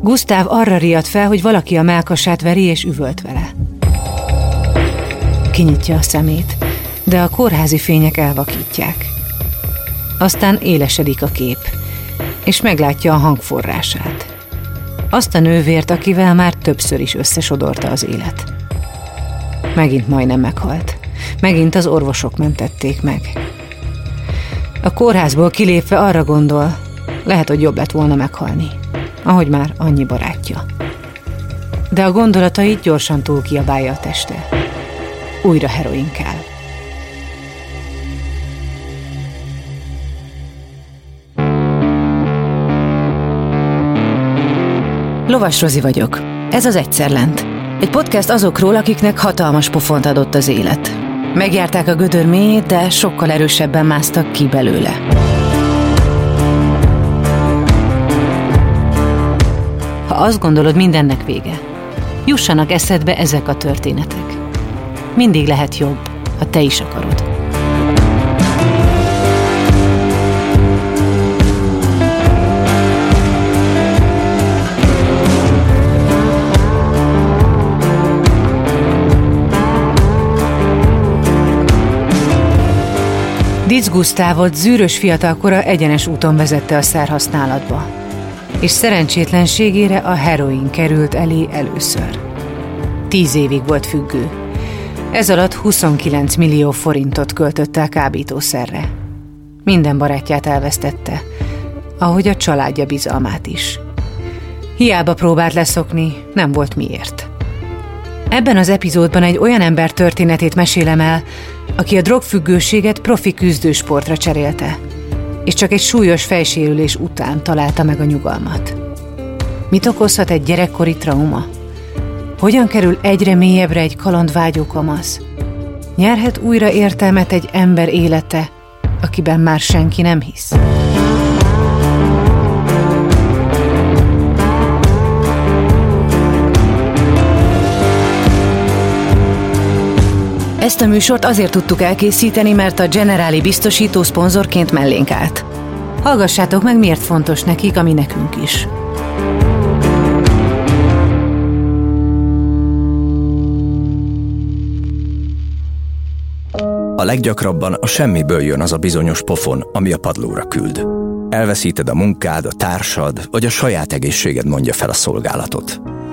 Gusztáv arra riadt fel, hogy valaki a melkasát veri és üvölt vele. Kinyitja a szemét, de a kórházi fények elvakítják. Aztán élesedik a kép, és meglátja a hangforrását. Azt a nővért, akivel már többször is összesodorta az élet. Megint majdnem meghalt. Megint az orvosok mentették meg. A kórházból kilépve arra gondol, lehet, hogy jobb lett volna meghalni, ahogy már annyi barátja. De a gondolatait gyorsan túl kiabálja a teste. Újra heroin kell. Lovas Rozi vagyok. Ez az Egyszer Lent. Egy podcast azokról, akiknek hatalmas pofont adott az élet. Megjárták a gödör mélyét, de sokkal erősebben másztak ki belőle. Ha azt gondolod, mindennek vége, jussanak eszedbe ezek a történetek. Mindig lehet jobb, ha te is akarod. Dic Gusztávot zűrös fiatalkora egyenes úton vezette a szerhasználatba, és szerencsétlenségére a heroin került elé először. Tíz évig volt függő. Ez alatt 29 millió forintot költött el kábítószerre. Minden barátját elvesztette, ahogy a családja bizalmát is. Hiába próbált leszokni, nem volt miért. Ebben az epizódban egy olyan ember történetét mesélem el, aki a drogfüggőséget profi küzdősportra cserélte, és csak egy súlyos fejsérülés után találta meg a nyugalmat. Mit okozhat egy gyerekkori trauma? Hogyan kerül egyre mélyebbre egy kalandvágyó kamasz? Nyerhet újra értelmet egy ember élete, akiben már senki nem hisz? Ezt a műsort azért tudtuk elkészíteni, mert a Generáli biztosító szponzorként mellénk állt. Hallgassátok meg, miért fontos nekik, ami nekünk is. A leggyakrabban a semmiből jön az a bizonyos pofon, ami a padlóra küld. Elveszíted a munkád, a társad, vagy a saját egészséged mondja fel a szolgálatot.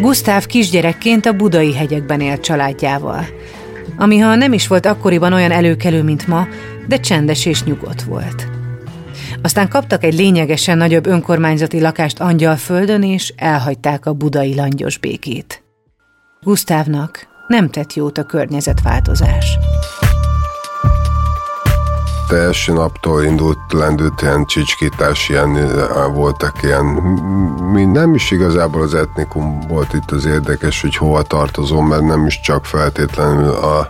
Gusztáv kisgyerekként a budai hegyekben élt családjával, ami ha nem is volt akkoriban olyan előkelő, mint ma, de csendes és nyugodt volt. Aztán kaptak egy lényegesen nagyobb önkormányzati lakást Angyalföldön, és elhagyták a budai langyos békét. Gusztávnak nem tett jót a környezetváltozás első naptól indult lendült ilyen csicskítás, ilyen voltak ilyen, nem is igazából az etnikum volt itt az érdekes, hogy hova tartozom, mert nem is csak feltétlenül a,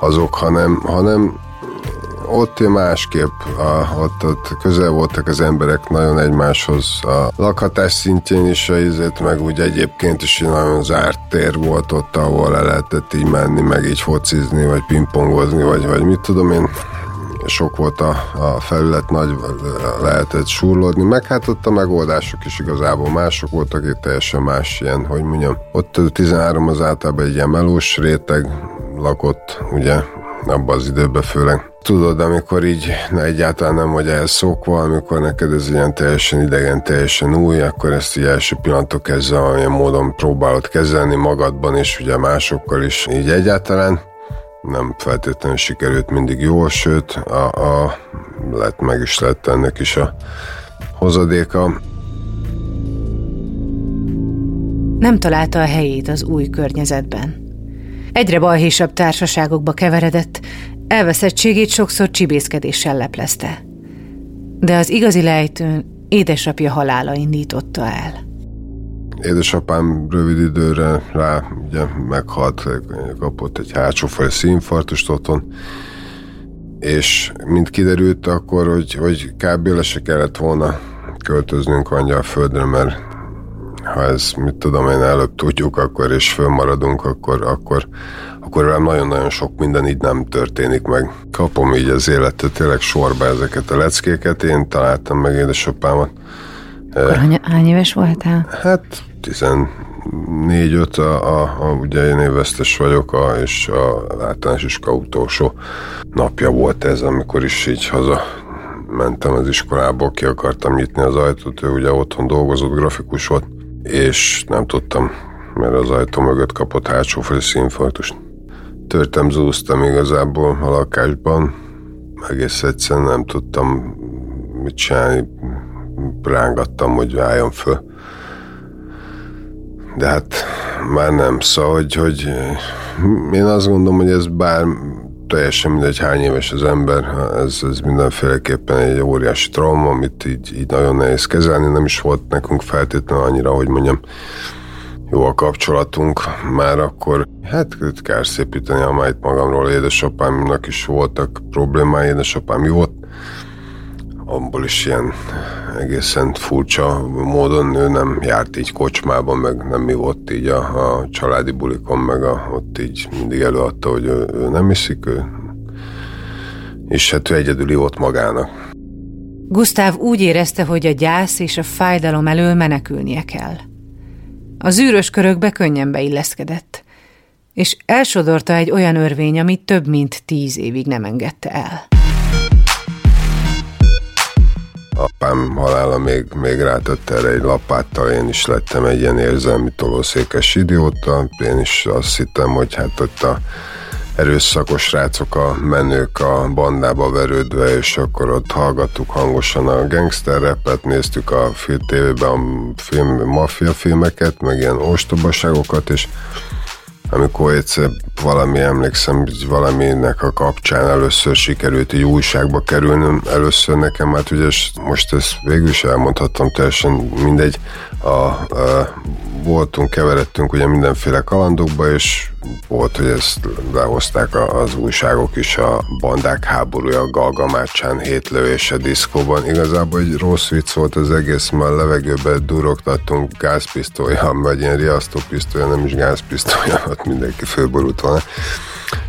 azok, hanem, hanem ott másképp, a, ott, ott közel voltak az emberek nagyon egymáshoz. A lakhatás szintjén is a izet, meg úgy egyébként is nagyon zárt tér volt ott, ahol le lehetett így menni, meg így focizni, vagy pingpongozni, vagy, vagy mit tudom én sok volt a, a felület, nagy lehetett surlódni, meg hát ott a megoldások is igazából mások voltak, itt teljesen más ilyen, hogy mondjam, ott 13 az általában egy ilyen melós réteg lakott, ugye, abban az időben főleg. Tudod, amikor így na, egyáltalán nem vagy elszokva, amikor neked ez ilyen teljesen idegen, teljesen új, akkor ezt így első pillanatok kezdve olyan módon próbálod kezelni magadban, és ugye másokkal is. Így egyáltalán nem feltétlenül sikerült mindig jól, sőt, a, a, lett meg is lett ennek is a hozadéka. Nem találta a helyét az új környezetben. Egyre balhésabb társaságokba keveredett, elveszettségét sokszor csibészkedéssel leplezte. De az igazi lejtőn édesapja halála indította el. Édesapám rövid időre rá ugye meghalt, kapott egy hátsófaj színfartust otthon, és mint kiderült akkor, hogy, hogy kb. le se kellett volna költöznünk földre, mert ha ez, mit tudom én, előbb tudjuk, akkor és fönnmaradunk, akkor, akkor, akkor velem nagyon-nagyon sok minden így nem történik meg. Kapom így az életet tényleg sorba ezeket a leckéket, én találtam meg édesapámat. Akkor hány, hány éves voltál? Hát 14-5, a, a, a, ugye én évesztes vagyok, a, és a általános iskola utolsó napja volt ez, amikor is így haza mentem az iskolából, ki akartam nyitni az ajtót, ő ugye otthon dolgozott, grafikus volt, és nem tudtam, mert az ajtó mögött kapott hátsó színfartust. Törtem, zúztam igazából a lakásban, egész egyszerűen nem tudtam mit csinálni, rángattam, hogy álljon föl. De hát már nem, szóval, hogy, hogy én azt gondolom, hogy ez bár teljesen mindegy, hány éves az ember, ez, ez mindenféleképpen egy óriási trauma, amit így, így nagyon nehéz kezelni, nem is volt nekünk feltétlenül annyira, hogy mondjam, jó a kapcsolatunk, már akkor hát kár szépíteni a májt magamról, édesapámnak is voltak problémái, édesapám jó volt, abból is ilyen egészen furcsa módon ő nem járt így kocsmában, meg nem mi volt így a, a családi bulikon, meg a, ott így mindig előadta, hogy ő, ő nem iszik, ő, és hát ő egyedül ivott magának. Gusztáv úgy érezte, hogy a gyász és a fájdalom elől menekülnie kell. A zűrös körökbe könnyen beilleszkedett, és elsodorta egy olyan örvény, amit több mint tíz évig nem engedte el. Apám halála még, még rátett erre egy lapáttal, én is lettem egy ilyen érzelmi tolószékes idióta, én is azt hittem, hogy hát ott a erőszakos rácok, a menők a bandába verődve, és akkor ott hallgattuk hangosan a gangster repet, néztük a film tévében a film, maffia filmeket, meg ilyen ostobaságokat, és amikor egyszer valami, emlékszem, hogy valaminek a kapcsán először sikerült egy újságba kerülnöm, először nekem, hát ugye most ezt végül is elmondhatom teljesen mindegy, a, a voltunk, keveredtünk ugye mindenféle kalandokba, és volt, hogy ezt lehozták az újságok is, a bandák háborúja, a Galgamácsán hétlövés a diszkóban. Igazából egy rossz vicc volt az egész, mert levegőbe durogtattunk gázpisztolya, vagy ilyen riasztópisztolya, nem is gázpisztolya, ott mindenki főborult volna.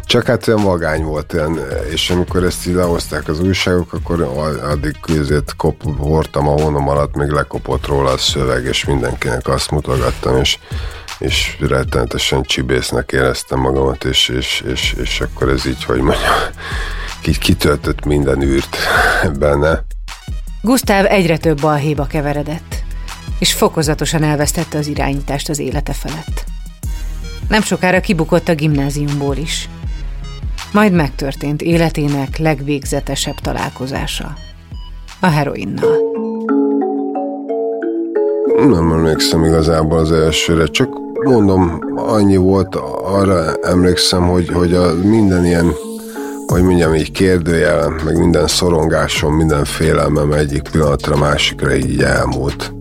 Csak hát olyan vagány volt, olyan, és amikor ezt így lehozták az újságok, akkor addig ezért kop, hordtam a vonom alatt, még lekopott róla a szöveg, és mindenkinek azt mutogattam, és, és rettenetesen csibésznek éreztem magamat, és, és, és, és akkor ez így, hogy mondjam, kitöltött minden űrt benne. Gusztáv egyre több balhéba keveredett, és fokozatosan elvesztette az irányítást az élete felett. Nem sokára kibukott a gimnáziumból is. Majd megtörtént életének legvégzetesebb találkozása. A heroinnal. Nem emlékszem igazából az elsőre, csak mondom, annyi volt, arra emlékszem, hogy, hogy a minden ilyen, hogy mondjam, így kérdőjel, meg minden szorongásom, minden félelmem egyik pillanatra másikra így elmúlt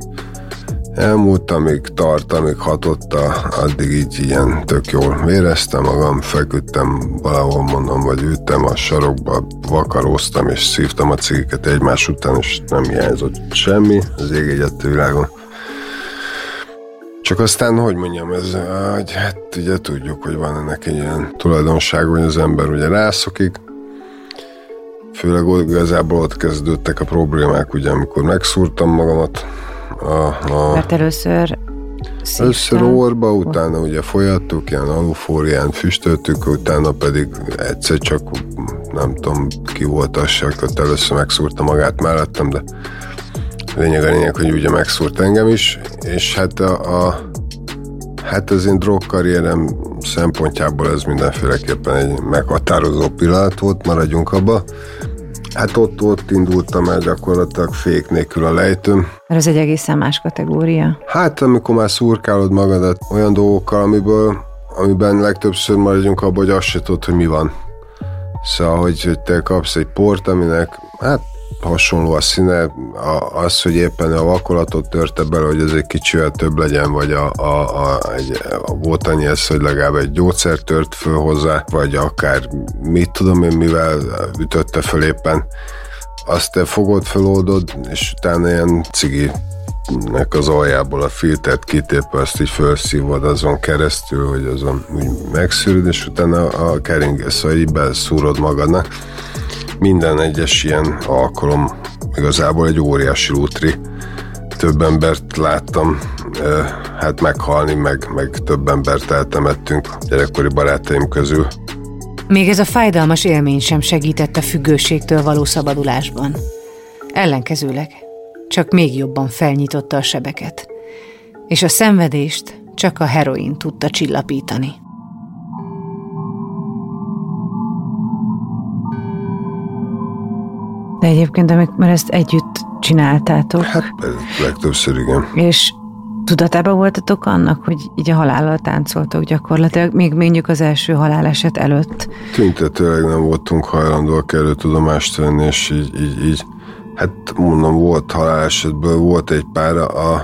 elmúlt, amíg tart, amíg hatotta, addig így ilyen tök jól éreztem magam, feküdtem valahol mondom, vagy ültem a sarokba, vakaróztam és szívtam a cigiket egymás után, és nem hiányzott semmi az ég egyet világon. Csak aztán, hogy mondjam, ez, hogy hát ugye tudjuk, hogy van ennek egy ilyen tulajdonság, hogy az ember ugye rászokik, főleg igazából ott kezdődtek a problémák, ugye amikor megszúrtam magamat, a, a... Mert először szívtam. Először orba, utána ugye folyattuk, ilyen alufórián füstöltük, utána pedig egyszer csak nem tudom ki volt az se, akkor először megszúrta magát mellettem, de lényeg a lényeg, hogy ugye megszúrt engem is, és hát a, a hát az én drogkarrierem szempontjából ez mindenféleképpen egy meghatározó pillanat volt, maradjunk abba. Hát ott, ott indultam el gyakorlatilag fék nélkül a lejtőm. Mert ez egy egészen más kategória. Hát amikor már szurkálod magadat olyan dolgokkal, amiből, amiben legtöbbször maradjunk abban, hogy azt se tudod, hogy mi van. Szóval, hogy, hogy te kapsz egy port, aminek hát hasonló a színe, a, az, hogy éppen a vakolatot törte bele, hogy ez egy kicsivel több legyen, vagy a, a, a, egy, a volt annyi ez, hogy legalább egy gyógyszer tört föl hozzá, vagy akár mit tudom én, mivel ütötte föl éppen, azt te fogod, feloldod, és utána ilyen cigi nek az aljából a filtert kitépve, azt így felszívod azon keresztül, hogy azon úgy megszűröd, és utána a keringés, szóval így beszúrod magadnak. Minden egyes ilyen alkalom igazából egy óriási lútri. Több embert láttam hát meghalni, meg, meg több embert eltemettünk gyerekkori barátaim közül. Még ez a fájdalmas élmény sem segített a függőségtől való szabadulásban. Ellenkezőleg csak még jobban felnyitotta a sebeket, és a szenvedést csak a heroin tudta csillapítani. De egyébként, amikor ezt együtt csináltátok. Hát legtöbbször igen. És tudatában voltatok annak, hogy így a halállal táncoltok gyakorlatilag, még mondjuk az első haláleset előtt? Tüntetőleg nem voltunk hajlandóak erről tudomást venni, és így, így, így Hát mondom, volt halálesetből, volt egy pár, a,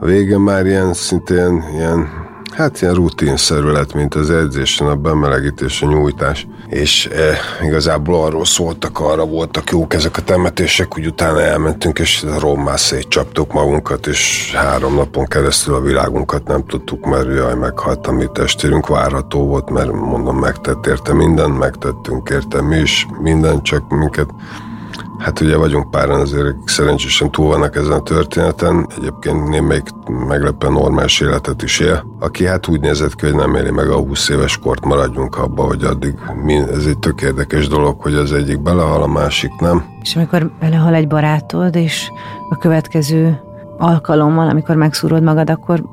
a vége már ilyen szintén ilyen, hát ilyen rutinszerű lett, mint az edzésen, a bemelegítés, a nyújtás. És e, igazából arról szóltak, arra voltak jók ezek a temetések, hogy utána elmentünk, és rommá szétcsaptuk magunkat, és három napon keresztül a világunkat nem tudtuk, mert jaj, meghalt a mi testérünk, várható volt, mert mondom, megtett érte mindent, megtettünk érte mi is mindent, csak minket Hát ugye vagyunk páran, azért szerencsésen túl vannak ezen a történeten. Egyébként némelyik meglepően normális életet is él. Aki hát úgy nézett ki, hogy nem éli meg a 20 éves kort, maradjunk abba, hogy addig ez egy tök érdekes dolog, hogy az egyik belehal, a másik nem. És amikor belehal egy barátod, és a következő alkalommal, amikor megszúrod magad, akkor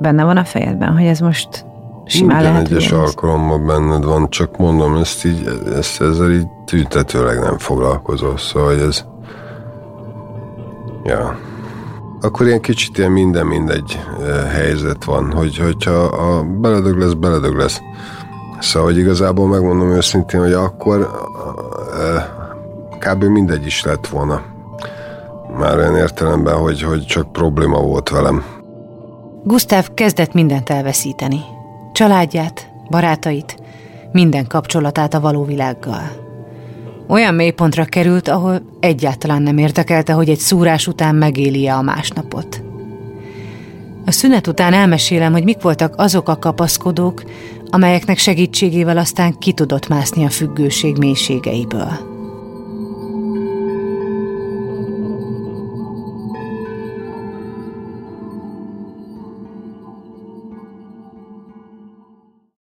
benne van a fejedben, hogy ez most simán Minden lehet, egyes alkalommal benned van, csak mondom, ezt így, ezt, ezzel így tüntetőleg nem foglalkozol, szóval hogy ez... Ja. Akkor ilyen kicsit ilyen minden mindegy helyzet van, hogy, hogyha a beledög lesz, beledög lesz. Szóval, hogy igazából megmondom őszintén, hogy akkor kb. mindegy is lett volna. Már olyan értelemben, hogy, hogy csak probléma volt velem. Gustav kezdett mindent elveszíteni. Családját, barátait, minden kapcsolatát a való világgal. Olyan mélypontra került, ahol egyáltalán nem értekelte, hogy egy szúrás után megéli-e a másnapot. A szünet után elmesélem, hogy mik voltak azok a kapaszkodók, amelyeknek segítségével aztán ki tudott mászni a függőség mélységeiből.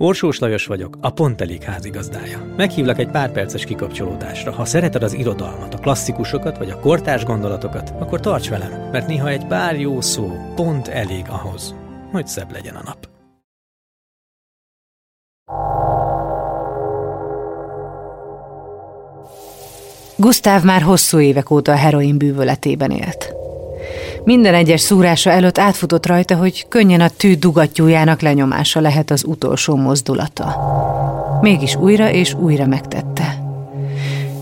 Orsós Lajos vagyok, a Pont Elég házigazdája. Meghívlak egy pár perces kikapcsolódásra. Ha szereted az irodalmat, a klasszikusokat vagy a kortárs gondolatokat, akkor tarts velem, mert néha egy pár jó szó pont elég ahhoz, hogy szebb legyen a nap. Gusztáv már hosszú évek óta a heroin bűvöletében élt. Minden egyes szúrása előtt átfutott rajta, hogy könnyen a tű dugattyújának lenyomása lehet az utolsó mozdulata. Mégis újra és újra megtette.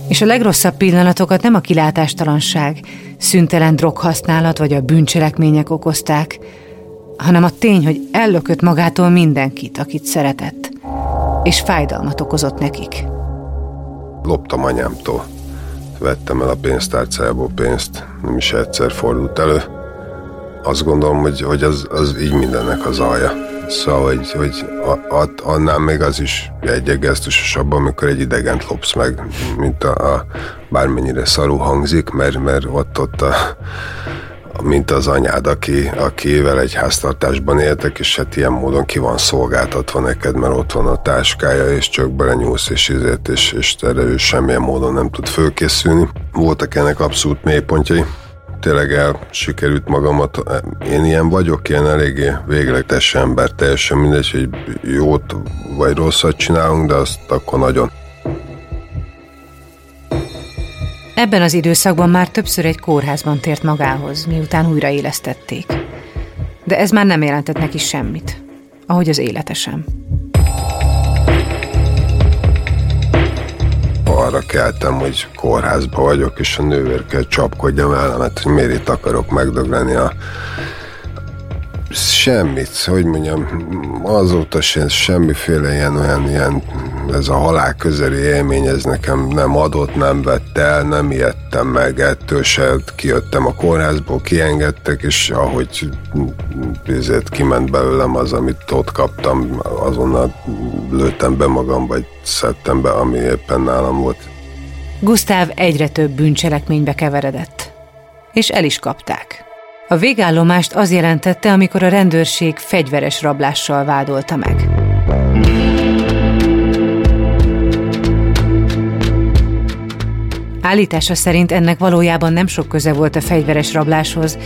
És a legrosszabb pillanatokat nem a kilátástalanság, szüntelen droghasználat vagy a bűncselekmények okozták, hanem a tény, hogy ellökött magától mindenkit, akit szeretett, és fájdalmat okozott nekik. Loptam anyámtól. Vettem el a pénztárcájából pénzt, nem is egyszer fordult elő. Azt gondolom, hogy, hogy az, az így mindennek az alja. Szóval, hogy, hogy a, a, annál még az is egy gesztusosabb, amikor egy idegent lopsz meg, mint a, a bármennyire szarú hangzik, mert, mert ott, ott a, mint az anyád, aki, akivel egy háztartásban éltek, és hát ilyen módon ki van szolgáltatva neked, mert ott van a táskája, és csak belenyúlsz, és izért, és, és erre ő semmilyen módon nem tud fölkészülni. Voltak ennek abszolút mélypontjai. tényleg el sikerült magamat. Én ilyen vagyok, ilyen eléggé végletes ember, teljesen mindegy, hogy jót vagy rosszat csinálunk, de azt akkor nagyon. Ebben az időszakban már többször egy kórházban tért magához, miután újraélesztették. De ez már nem jelentett neki semmit, ahogy az élete sem. arra keltem, hogy kórházba vagyok, és a nővér kell csapkodjam elemet, hogy miért itt akarok megdögleni a semmit, hogy mondjam, azóta sem semmiféle ilyen, olyan, ilyen, ez a halál közeli élmény, ez nekem nem adott, nem vett el, nem ijedtem meg, ettől se kijöttem a kórházból, kiengedtek, és ahogy ezért kiment belőlem az, amit ott kaptam, azonnal lőttem be magam, vagy szedtem be, ami éppen nálam volt. Gusztáv egyre több bűncselekménybe keveredett, és el is kapták. A végállomást az jelentette, amikor a rendőrség fegyveres rablással vádolta meg. Állítása szerint ennek valójában nem sok köze volt a fegyveres rabláshoz,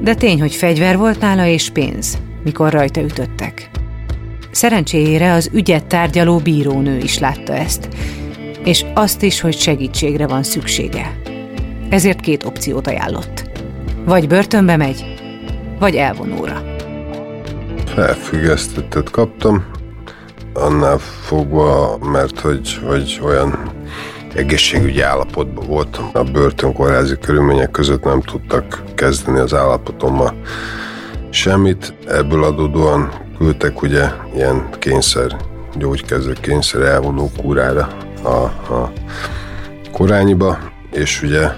de tény, hogy fegyver volt nála és pénz, mikor rajta ütöttek. Szerencséjére az ügyet tárgyaló bírónő is látta ezt, és azt is, hogy segítségre van szüksége. Ezért két opciót ajánlott. Vagy börtönbe megy, vagy elvonóra. Felfüggesztettet kaptam, annál fogva, mert hogy, hogy olyan egészségügyi állapotban voltam. A börtönkórházi körülmények között nem tudtak kezdeni az állapotommal semmit. Ebből adódóan küldtek ugye ilyen kényszer, gyógykező kényszer elvonó kúrára a, a korányiba, és ugye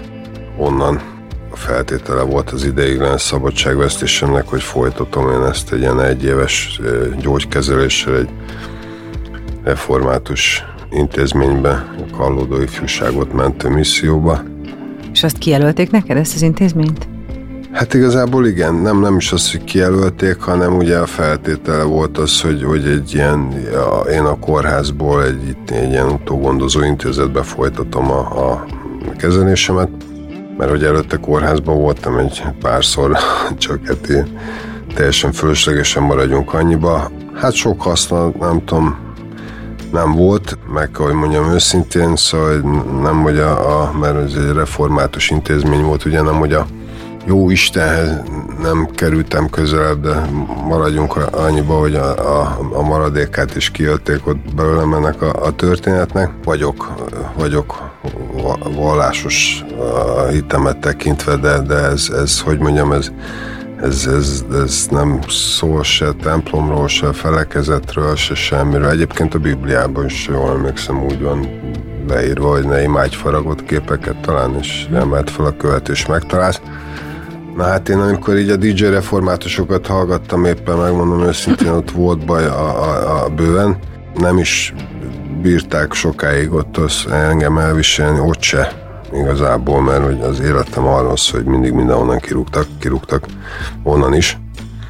onnan a feltétele volt az ideiglenes szabadságvesztésemnek, hogy folytatom én ezt egy ilyen egyéves gyógykezeléssel egy református intézménybe, a Kallódó Ifjúságot mentő misszióba. És azt kijelölték neked, ezt az intézményt? Hát igazából igen, nem, nem is az, hogy kijelölték, hanem ugye a feltétele volt az, hogy, hogy egy ilyen, a, én a kórházból egy, egy ilyen utógondozó intézetbe folytatom a, a kezelésemet, mert hogy előtte kórházban voltam egy párszor, csak én teljesen fölöslegesen maradjunk annyiba. Hát sok haszna, nem tudom, nem volt, meg hogy mondjam őszintén, szóval nem, hogy a, a mert ez egy református intézmény volt, ugye nem, hogy a jó Istenhez nem kerültem közelebb, de maradjunk annyiba, hogy a, a, a maradékát is kiölték ott belőlem ennek a, a történetnek. Vagyok, vagyok vallásos hitemet tekintve, de, de ez, ez, hogy mondjam, ez, ez, ez, ez nem szól se templomról, se felekezetről, se semmiről. Egyébként a Bibliában is jól emlékszem, úgy van leírva, hogy ne imádj faragott képeket talán, és emelt fel a követ, és megtalálsz. Na hát én amikor így a DJ reformátusokat hallgattam éppen, megmondom őszintén, ott volt baj a, a, a bőven. Nem is bírták sokáig ott az engem elviselni, ott se igazából, mert hogy az életem arról szól, hogy mindig mindenhonnan kirúgtak, kirúgtak onnan is.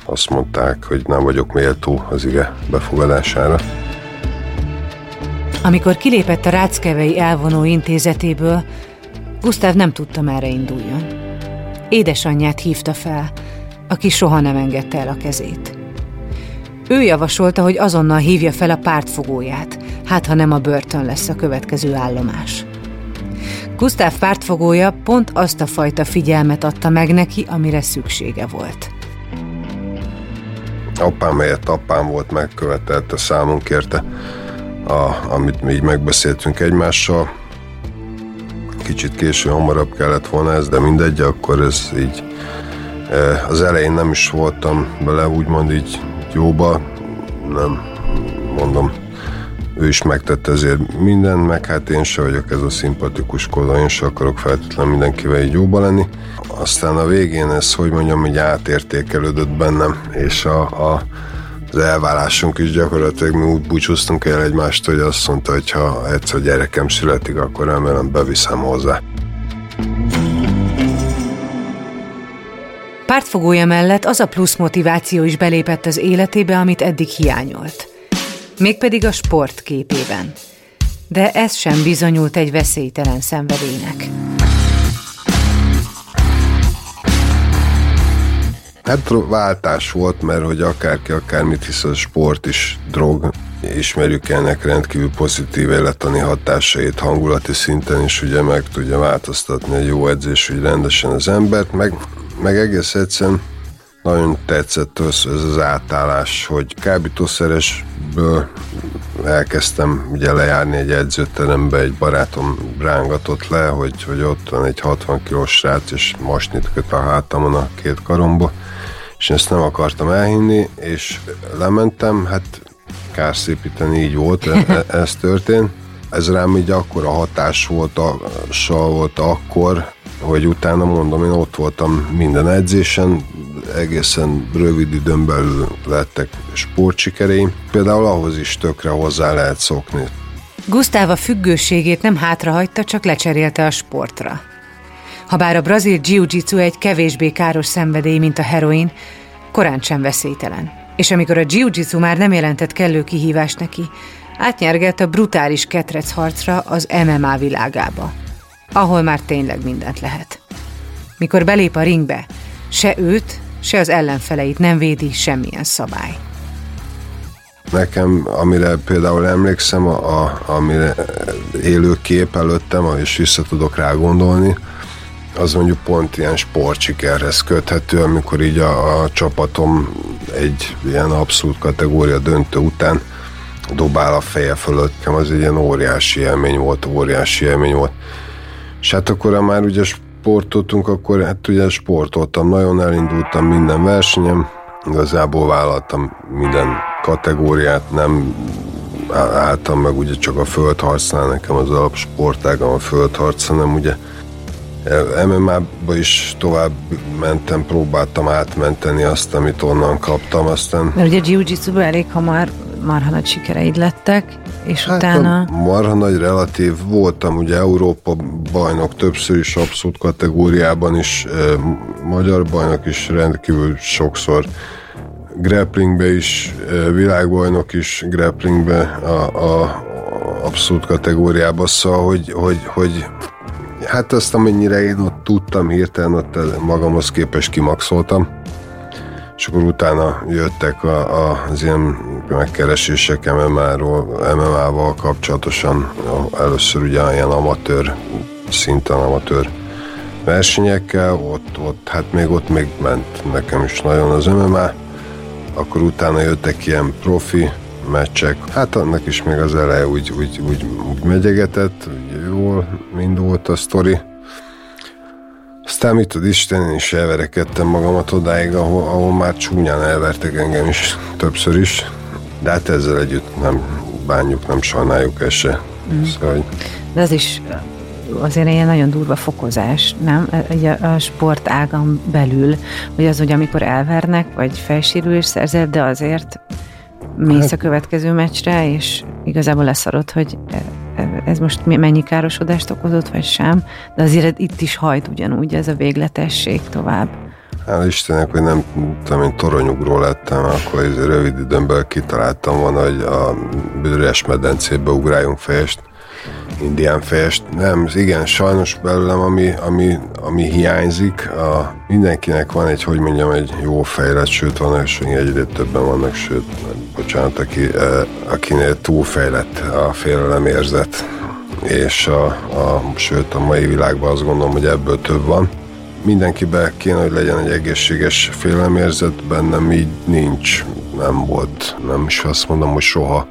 Azt mondták, hogy nem vagyok méltó az ige befogadására. Amikor kilépett a Ráckevei elvonó intézetéből, Gusztáv nem tudta, merre induljon. Édesanyját hívta fel, aki soha nem engedte el a kezét. Ő javasolta, hogy azonnal hívja fel a pártfogóját, hát ha nem a börtön lesz a következő állomás. Gusztáv pártfogója pont azt a fajta figyelmet adta meg neki, amire szüksége volt. Apám helyett apám volt, megkövetelte számunk kérte, a, amit mi így megbeszéltünk egymással. Kicsit késő, hamarabb kellett volna ez, de mindegy, akkor ez így e, az elején nem is voltam bele, úgymond így jóba, nem mondom, ő is megtette ezért minden, meg hát én se vagyok ez a szimpatikus kola, én se akarok feltétlenül mindenkivel így jóba lenni. Aztán a végén ez, hogy mondjam, hogy átértékelődött bennem, és a, a az elválásunk is gyakorlatilag mi úgy búcsúztunk el egymást, hogy azt mondta, hogy ha egyszer gyerekem születik, akkor remélem beviszem hozzá. Pártfogója mellett az a plusz motiváció is belépett az életébe, amit eddig hiányolt – mégpedig a sport képében. De ez sem bizonyult egy veszélytelen szenvedélynek. Hát váltás volt, mert hogy akárki akármit hisz, a sport is drog, ismerjük ennek rendkívül pozitív életani hatásait hangulati szinten is ugye meg tudja változtatni egy jó edzés, hogy rendesen az embert, meg, meg egész egyszerűen nagyon tetszett ez az átállás, hogy kábítószeresből elkezdtem ugye lejárni egy edzőterembe, egy barátom rángatott le, hogy, hogy ott van egy 60 kilós srác, és mosnit köt a hátamon a két karomba, és ezt nem akartam elhinni, és lementem, hát kár szépíteni, így volt, e, e, ez történt. Ez rám így akkora hatás volt, a, volt akkor, hogy utána mondom, én ott voltam minden edzésen, egészen rövid időn belül lettek sportsikereim. Például ahhoz is tökre hozzá lehet szokni. Gusztáv a függőségét nem hátrahagyta, csak lecserélte a sportra. Habár a brazil jiu-jitsu egy kevésbé káros szenvedély, mint a heroin, korán sem veszélytelen. És amikor a jiu-jitsu már nem jelentett kellő kihívást neki, átnyergelt a brutális ketrec harcra az MMA világába, ahol már tényleg mindent lehet. Mikor belép a ringbe, se őt, se az ellenfeleit nem védi semmilyen szabály. Nekem, amire például emlékszem, a, a, amire élő kép előttem, és vissza tudok rá gondolni, az mondjuk pont ilyen sportsikerhez köthető, amikor így a, a csapatom egy ilyen abszolút kategória döntő után dobál a feje fölöttem, az egy ilyen óriási élmény volt, óriási élmény volt. És hát akkor már ugye sportoltunk, akkor hát ugye sportoltam, nagyon elindultam minden versenyem, igazából vállaltam minden kategóriát, nem álltam meg ugye csak a földharcnál, nekem az alapsportágam a földharc, hanem ugye MMA-ba is tovább mentem, próbáltam átmenteni azt, amit onnan kaptam, aztán... Mert ugye jiu elég hamar marha nagy sikereid lettek, és hát utána... Marha nagy relatív voltam, ugye Európa bajnok többször is abszolút kategóriában is, eh, magyar bajnok is rendkívül sokszor, grapplingbe is, eh, világbajnok is grapplingbe a, a abszolút kategóriában, szóval, hogy, hogy, hogy hát azt amennyire én ott tudtam hirtelen, ott magamhoz képest kimaxoltam. És akkor utána jöttek a, a, az ilyen megkeresések MMA-ról, MMA-val kapcsolatosan, először ugye ilyen amatőr, szinten amatőr versenyekkel, ott, ott, hát még ott még ment nekem is nagyon az MMA, akkor utána jöttek ilyen profi meccsek, hát annak is még az eleje úgy, úgy, úgy, úgy megyegetett, jól indult a sztori, aztán mit tud Isten, én is elverekedtem magamat odáig, ahol, ahol már csúnyán elvertek engem is többször is, de hát ezzel együtt nem bánjuk, nem sajnáljuk ezt se. Mm. Szóval, de az is azért ilyen nagyon durva fokozás, nem? Ugye a sportágon belül, hogy az, hogy amikor elvernek, vagy felsérülés szerzel, de azért mész hát, a következő meccsre, és igazából leszarod, hogy ez most mennyi károsodást okozott, vagy sem, de azért itt is hajt ugyanúgy ez a végletesség tovább. Hál' Istennek, hogy nem tudom, én toronyugró lettem, akkor ez rövid időn kitaláltam volna, hogy a bőres medencébe ugráljunk fejest, indián fejest. Nem, igen, sajnos belőlem, ami, ami, ami hiányzik, a, mindenkinek van egy, hogy mondjam, egy jó fejlet, sőt van, és egyre többen vannak, sőt, bocsánat, aki, akinél túlfejlett a érzet, és a, a, sőt a mai világban azt gondolom, hogy ebből több van. Mindenkibe kéne, hogy legyen egy egészséges félemérzet, bennem így nincs, nem volt, nem is azt mondom, hogy soha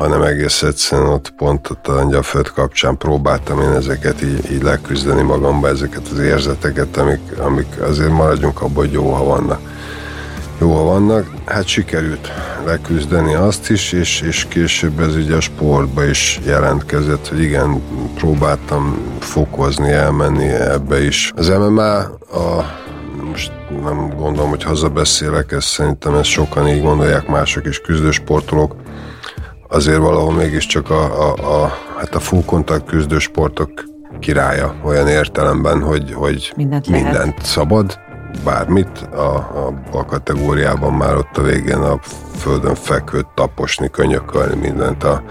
hanem egész egyszerűen ott pont ott a Angyalföld kapcsán próbáltam én ezeket így, így leküzdeni magamba, ezeket az érzeteket, amik, amik azért maradjunk abban, hogy jó, ha vannak. Jó, ha vannak, hát sikerült leküzdeni azt is, és, és később ez ugye a sportba is jelentkezett, hogy igen, próbáltam fokozni, elmenni ebbe is. Az MMA a most nem gondolom, hogy hazabeszélek, ezt szerintem ezt sokan így gondolják, mások is küzdősportolók, azért valahol mégiscsak a, a, a, hát a full kontakt küzdősportok királya olyan értelemben, hogy, hogy mindent, mindent szabad, bármit a, a, a kategóriában már ott a végén a földön fekvőt taposni, könyökölni mindent a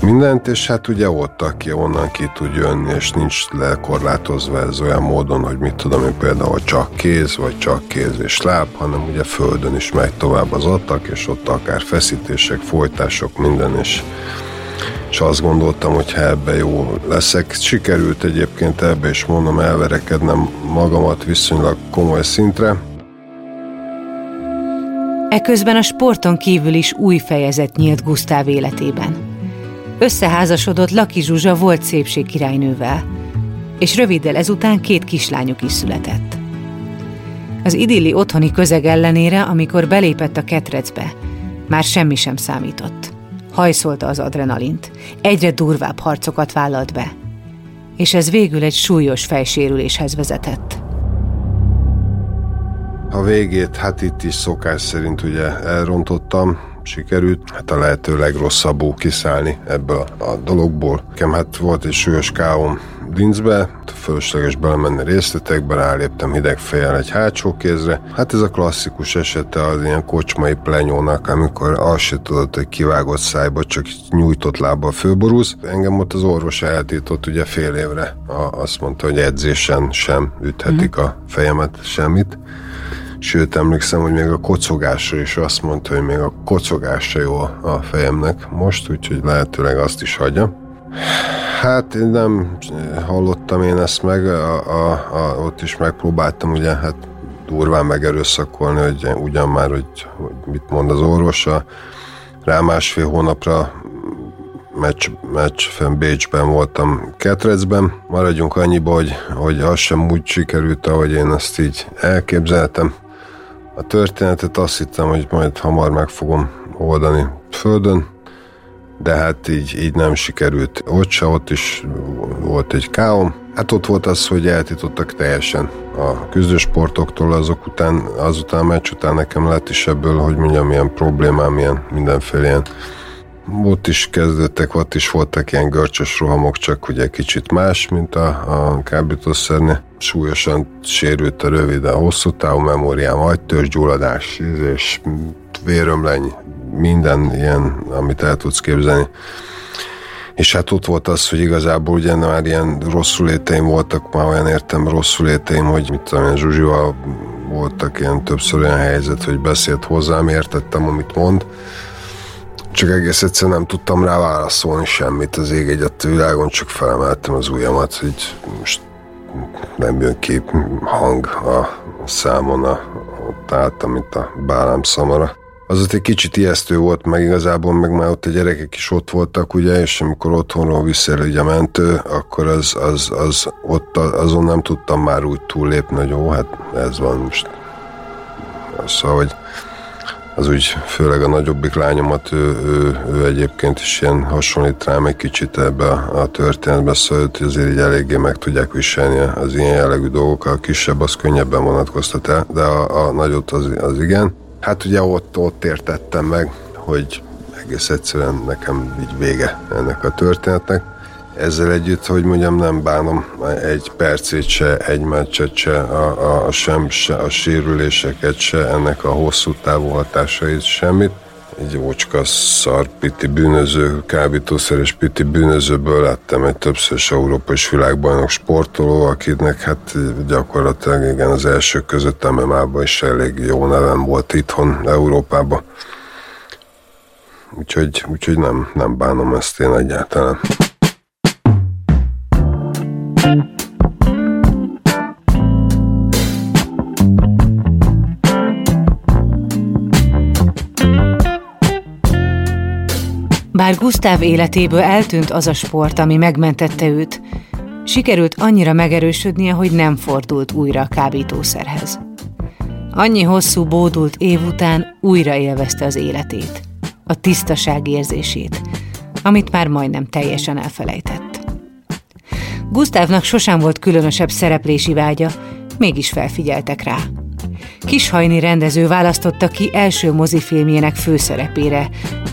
mindent, és hát ugye ott, aki onnan ki tud jönni, és nincs lekorlátozva ez olyan módon, hogy mit tudom én például csak kéz, vagy csak kéz és láb, hanem ugye földön is megy tovább az attak, és ott akár feszítések, folytások, minden, és és azt gondoltam, hogy ha ebbe jó leszek. Sikerült egyébként ebbe is mondom elverekednem magamat viszonylag komoly szintre. Eközben a sporton kívül is új fejezet nyílt Gusztáv életében. Összeházasodott Laki Zsuzsa volt szépségkirálynővel, és röviddel ezután két kislányuk is született. Az idilli otthoni közeg ellenére, amikor belépett a ketrecbe, már semmi sem számított. Hajszolta az adrenalint, egyre durvább harcokat vállalt be, és ez végül egy súlyos fejsérüléshez vezetett. A végét, hát itt is szokás szerint ugye elrontottam, sikerült, hát a lehető legrosszabbul kiszállni ebből a dologból. Nekem hát volt egy súlyos káom Linzbe, fölösleges belemenni részletekbe, ráléptem hideg fejjel egy hátsó kézre. Hát ez a klasszikus esete az ilyen kocsmai plenyónak, amikor azt se tudod, hogy kivágott szájba, csak nyújtott lábbal főborúz. Engem ott az orvos eltított ugye fél évre. Azt mondta, hogy edzésen sem üthetik mm. a fejemet semmit. Sőt, emlékszem, hogy még a kocogásra is azt mondta, hogy még a kocogásra jó a fejemnek most, úgyhogy lehetőleg azt is hagyja. Hát én nem hallottam én ezt meg, a, a, a, ott is megpróbáltam ugye hát durván megerőszakolni, hogy ugyan már, hogy, hogy mit mond az orvosa. Rá másfél hónapra meccs, meccs fenn Bécsben voltam Ketrecben. Maradjunk annyiba, hogy, hogy az sem úgy sikerült, ahogy én ezt így elképzeltem. A történetet azt hittem, hogy majd hamar meg fogom oldani földön, de hát így, így nem sikerült. Ott se, ott is volt egy káom. Hát ott volt az, hogy eltítottak teljesen a küzdősportoktól, azok után, azután a meccs után nekem lett is ebből, hogy mondjam, milyen problémám, milyen mindenféle ilyen ott is kezdődtek, ott is voltak ilyen görcsös rohamok, csak ugye kicsit más, mint a, a kábítószernél. Súlyosan sérült a rövid, a hosszú távú memóriám, agytörzsgyulladás, és vérömleny, minden ilyen, amit el tudsz képzelni. És hát ott volt az, hogy igazából ugye már ilyen rosszul éteim voltak, már olyan értem rosszul éteim, hogy mit tudom én, Zsuzsival voltak ilyen többször olyan helyzet, hogy beszélt hozzám, értettem, amit mond, csak egész egyszerűen nem tudtam rá válaszolni semmit az ég egyet világon, csak felemeltem az ujjamat, hogy most nem jön ki hang a számon, a, ott álltam, mint a bálám szamara. Az ott egy kicsit ijesztő volt, meg igazából meg már ott a gyerekek is ott voltak, ugye, és amikor otthonról visszaér ugye a mentő, akkor az, az, az, ott azon nem tudtam már úgy túllépni, hogy jó, hát ez van most. Szóval, hogy az úgy főleg a nagyobbik lányomat, ő, ő, ő egyébként is ilyen hasonlít rám egy kicsit ebbe a, a történetbe, szóval hogy azért így eléggé meg tudják viselni az ilyen jellegű dolgokkal, a kisebb az könnyebben vonatkoztat el, de a, a nagyot az, az igen. Hát ugye ott, ott értettem meg, hogy egész egyszerűen nekem így vége ennek a történetnek. Ezzel együtt, hogy mondjam, nem bánom egy percét se, egy meccset se, a, a, sem se, a sérüléseket se, ennek a hosszú távú hatásait semmit. Egy ócska szar piti bűnöző, kábítószeres piti bűnözőből lettem egy többszörös európai világbajnok sportoló, akinek hát gyakorlatilag igen az első között MMA-ban is elég jó nevem volt itthon, Európában. Úgyhogy, úgyhogy nem, nem bánom ezt én egyáltalán. Bár Gusztáv életéből eltűnt az a sport, ami megmentette őt, sikerült annyira megerősödnie, hogy nem fordult újra a kábítószerhez. Annyi hosszú bódult év után újra élvezte az életét, a tisztaság érzését, amit már majdnem teljesen elfelejtett. Gusztávnak sosem volt különösebb szereplési vágya, mégis felfigyeltek rá. Kishajni rendező választotta ki első mozifilmjének főszerepére,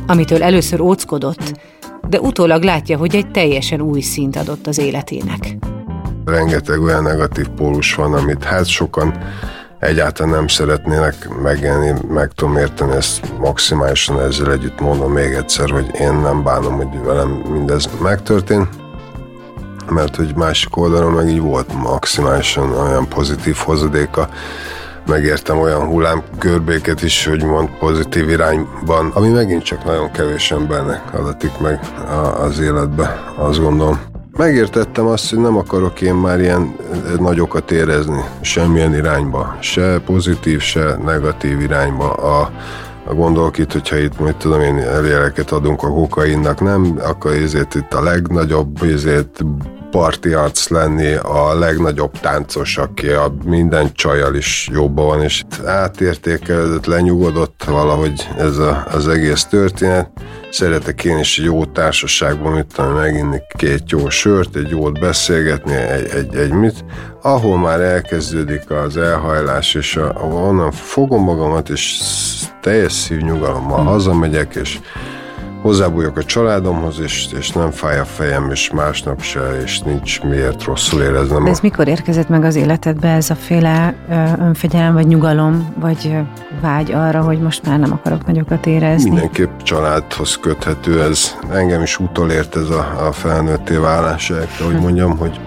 amitől először óckodott, de utólag látja, hogy egy teljesen új szint adott az életének. Rengeteg olyan negatív pólus van, amit hát sokan egyáltalán nem szeretnének megélni, meg tudom érteni ezt maximálisan ezzel együtt mondom még egyszer, hogy én nem bánom, hogy velem mindez megtörtént, mert hogy másik oldalon meg így volt maximálisan olyan pozitív hozadéka, megértem olyan hullámkörbéket is, hogy mond pozitív irányban, ami megint csak nagyon kevés embernek adatik meg az életbe, azt gondolom. Megértettem azt, hogy nem akarok én már ilyen nagyokat érezni semmilyen irányba, se pozitív, se negatív irányba. A, a gondolok itt, hogyha itt, mit tudom én, eléreket adunk a kokainnak, nem, akkor ezért itt a legnagyobb, ezért parti arc lenni, a legnagyobb táncos, aki a minden csajjal is jobban van, és átértékelődött, lenyugodott valahogy ez a, az egész történet. Szeretek én is jó társaságban, mit tudom, meginni két jó sört, egy jót beszélgetni, egy, egy, egy mit, ahol már elkezdődik az elhajlás, és a, onnan fogom magamat, és teljes szívnyugalommal hazamegyek, és hozzábújok a családomhoz, és, és nem fáj a fejem, és másnap se, és nincs miért rosszul éreznem. De ez mikor érkezett meg az életedbe ez a féle önfegyelem, vagy nyugalom, vagy vágy arra, hogy most már nem akarok nagyokat érezni? Mindenképp családhoz köthető ez. Engem is utolért ez a, a felnőtté válás, hogy mondjam, hogy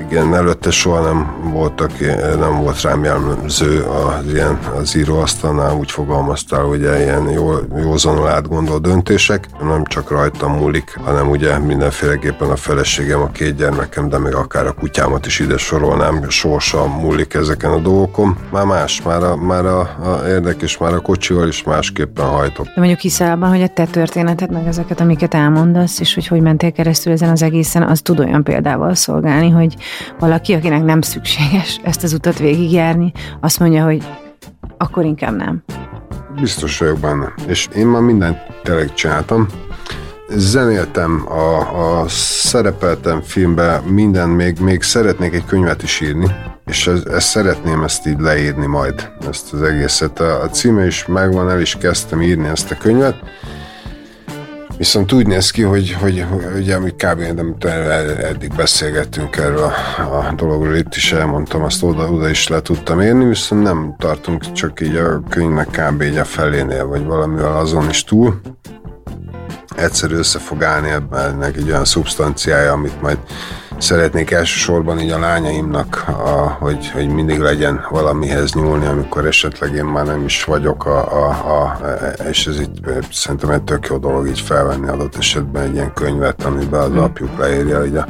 igen, előtte soha nem voltak, nem volt rám jellemző az ilyen az íróasztalnál, úgy fogalmaztál, hogy ilyen jó, józanul átgondolt döntések, nem csak rajtam múlik, hanem ugye mindenféleképpen a feleségem, a két gyermekem, de még akár a kutyámat is ide sorolnám, sorsa múlik ezeken a dolgokon. Már más, már a, már a, a érdekes, már a kocsival is másképpen hajtok. De mondjuk hiszel abban, hogy a te történeted, meg ezeket, amiket elmondasz, és hogy hogy mentél keresztül ezen az egészen, az tud olyan példával szolgálni, hogy valaki, akinek nem szükséges ezt az utat végigjárni, azt mondja, hogy akkor inkább nem. Biztos vagyok benne. És én már mindent tényleg csináltam. Zenéltem, a, a szerepeltem filmbe, minden, még, még szeretnék egy könyvet is írni, és ez, ezt szeretném ezt így leírni majd, ezt az egészet. A, a címe is megvan, el is kezdtem írni ezt a könyvet, Viszont úgy néz ki, hogy, hogy, hogy ugye mi kb. amit eddig beszélgettünk erről a, a dologról, itt is elmondtam, azt oda, oda is le tudtam érni, viszont nem tartunk csak így a könyvnek kb. így a felénél, vagy valamivel azon is túl. Egyszerű össze fog állni ebben egy olyan szubstanciája, amit majd szeretnék elsősorban így a lányaimnak, a, hogy, hogy mindig legyen valamihez nyúlni, amikor esetleg én már nem is vagyok, a, a, a, és ez így szerintem egy tök jó dolog így felvenni adott esetben egy ilyen könyvet, amiben az apjuk leírja hogy a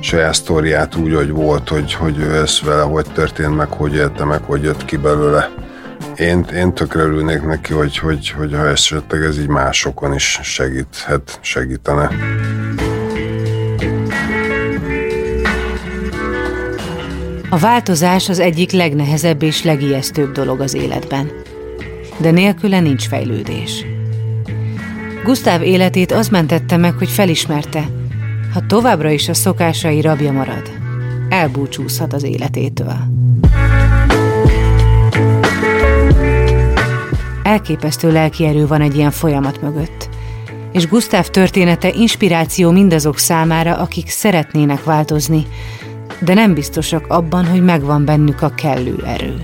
saját sztoriát úgy, hogy volt, hogy, hogy ő ez vele hogy történt, meg hogy élte, meg hogy jött ki belőle. Én, én tökre örülnék neki, hogy, hogy, hogy ha esetleg ez így másokon is segíthet, segítene. A változás az egyik legnehezebb és legijesztőbb dolog az életben. De nélküle nincs fejlődés. Gusztáv életét az mentette meg, hogy felismerte, ha továbbra is a szokásai rabja marad, elbúcsúzhat az életétől. Elképesztő lelkierő van egy ilyen folyamat mögött, és Gusztáv története inspiráció mindazok számára, akik szeretnének változni, de nem biztosak abban, hogy megvan bennük a kellő erő.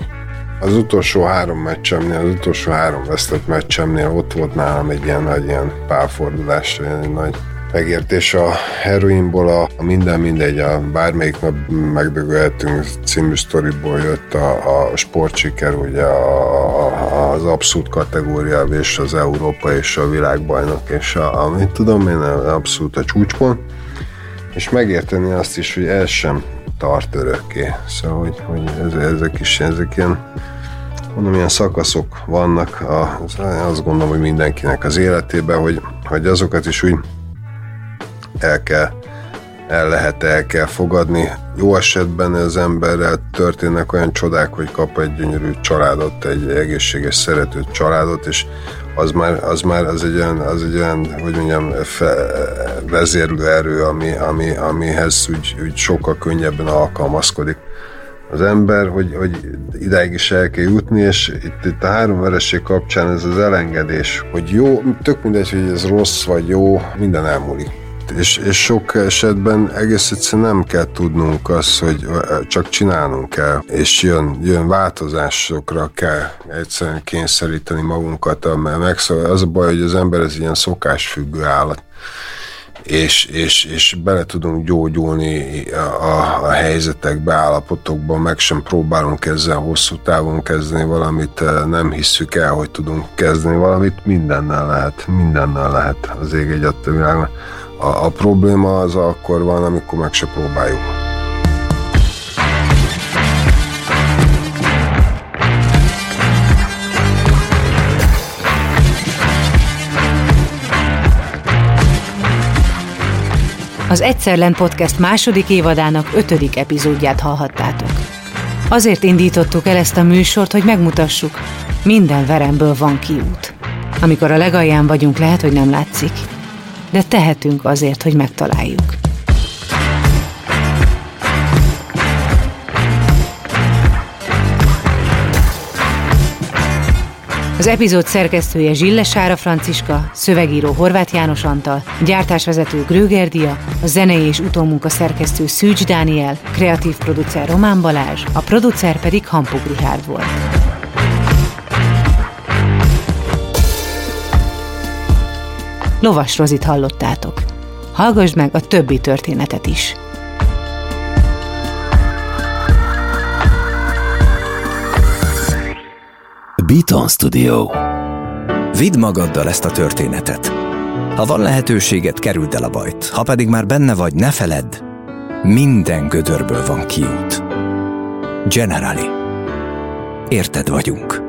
Az utolsó három meccsemnél, az utolsó három vesztett meccsemnél ott volt nálam egy ilyen nagy ilyen pálfordulás, egy nagy megértés a heroinból, a, minden mindegy, a bármelyik nap megdögölhetünk című sztoriból jött a, a sportsiker, ugye a, a, az abszolút kategória, és az Európa és a világbajnok, és a, amit tudom én, abszolút a csúcspont, és megérteni azt is, hogy ez sem tart örökké. Szóval, hogy, hogy ez, ezek is, ezek ilyen mondom, ilyen szakaszok vannak, a, azt gondolom, hogy mindenkinek az életében, hogy, hogy azokat is úgy el kell, el lehet, el kell fogadni. Jó esetben az emberrel történnek olyan csodák, hogy kap egy gyönyörű családot, egy egészséges, szerető családot, és az már, az már az egy olyan, az egy olyan hogy mondjam, fe, vezérlő erő, ami, ami, amihez úgy, úgy sokkal könnyebben alkalmazkodik az ember, hogy, hogy ideig is el kell jutni, és itt, itt a három vereség kapcsán ez az elengedés, hogy jó, tök mindegy, hogy ez rossz vagy jó, minden elmúlik és, és sok esetben egész egyszerűen nem kell tudnunk azt, hogy csak csinálnunk kell, és jön, jön változásokra kell egyszerűen kényszeríteni magunkat, mert megszól, az a baj, hogy az ember ez ilyen szokásfüggő állat. És, és, és bele tudunk gyógyulni a, a, a helyzetekbe, állapotokban, meg sem próbálunk ezzel hosszú távon kezdeni valamit, nem hisszük el, hogy tudunk kezdeni valamit, mindennel lehet, mindennel lehet az ég egy világban. A, a probléma az akkor van, amikor meg se próbáljuk. Az Egyszerlen Podcast második évadának ötödik epizódját hallhattátok. Azért indítottuk el ezt a műsort, hogy megmutassuk, minden veremből van kiút. Amikor a legalján vagyunk, lehet, hogy nem látszik, de tehetünk azért, hogy megtaláljuk. Az epizód szerkesztője Zsille Sára Franciska, szövegíró Horváth János Antal, gyártásvezető Gröger a zenei és utómunka szerkesztő Szűcs Dániel, kreatív producer Román Balázs, a producer pedig Hampuk Richard volt. Lovas Rozit hallottátok. Hallgass meg a többi történetet is. Beaton Studio. Vidd magaddal ezt a történetet. Ha van lehetőséget, kerüld el a bajt. Ha pedig már benne vagy, ne feledd, minden gödörből van kiút. Generali. Érted vagyunk.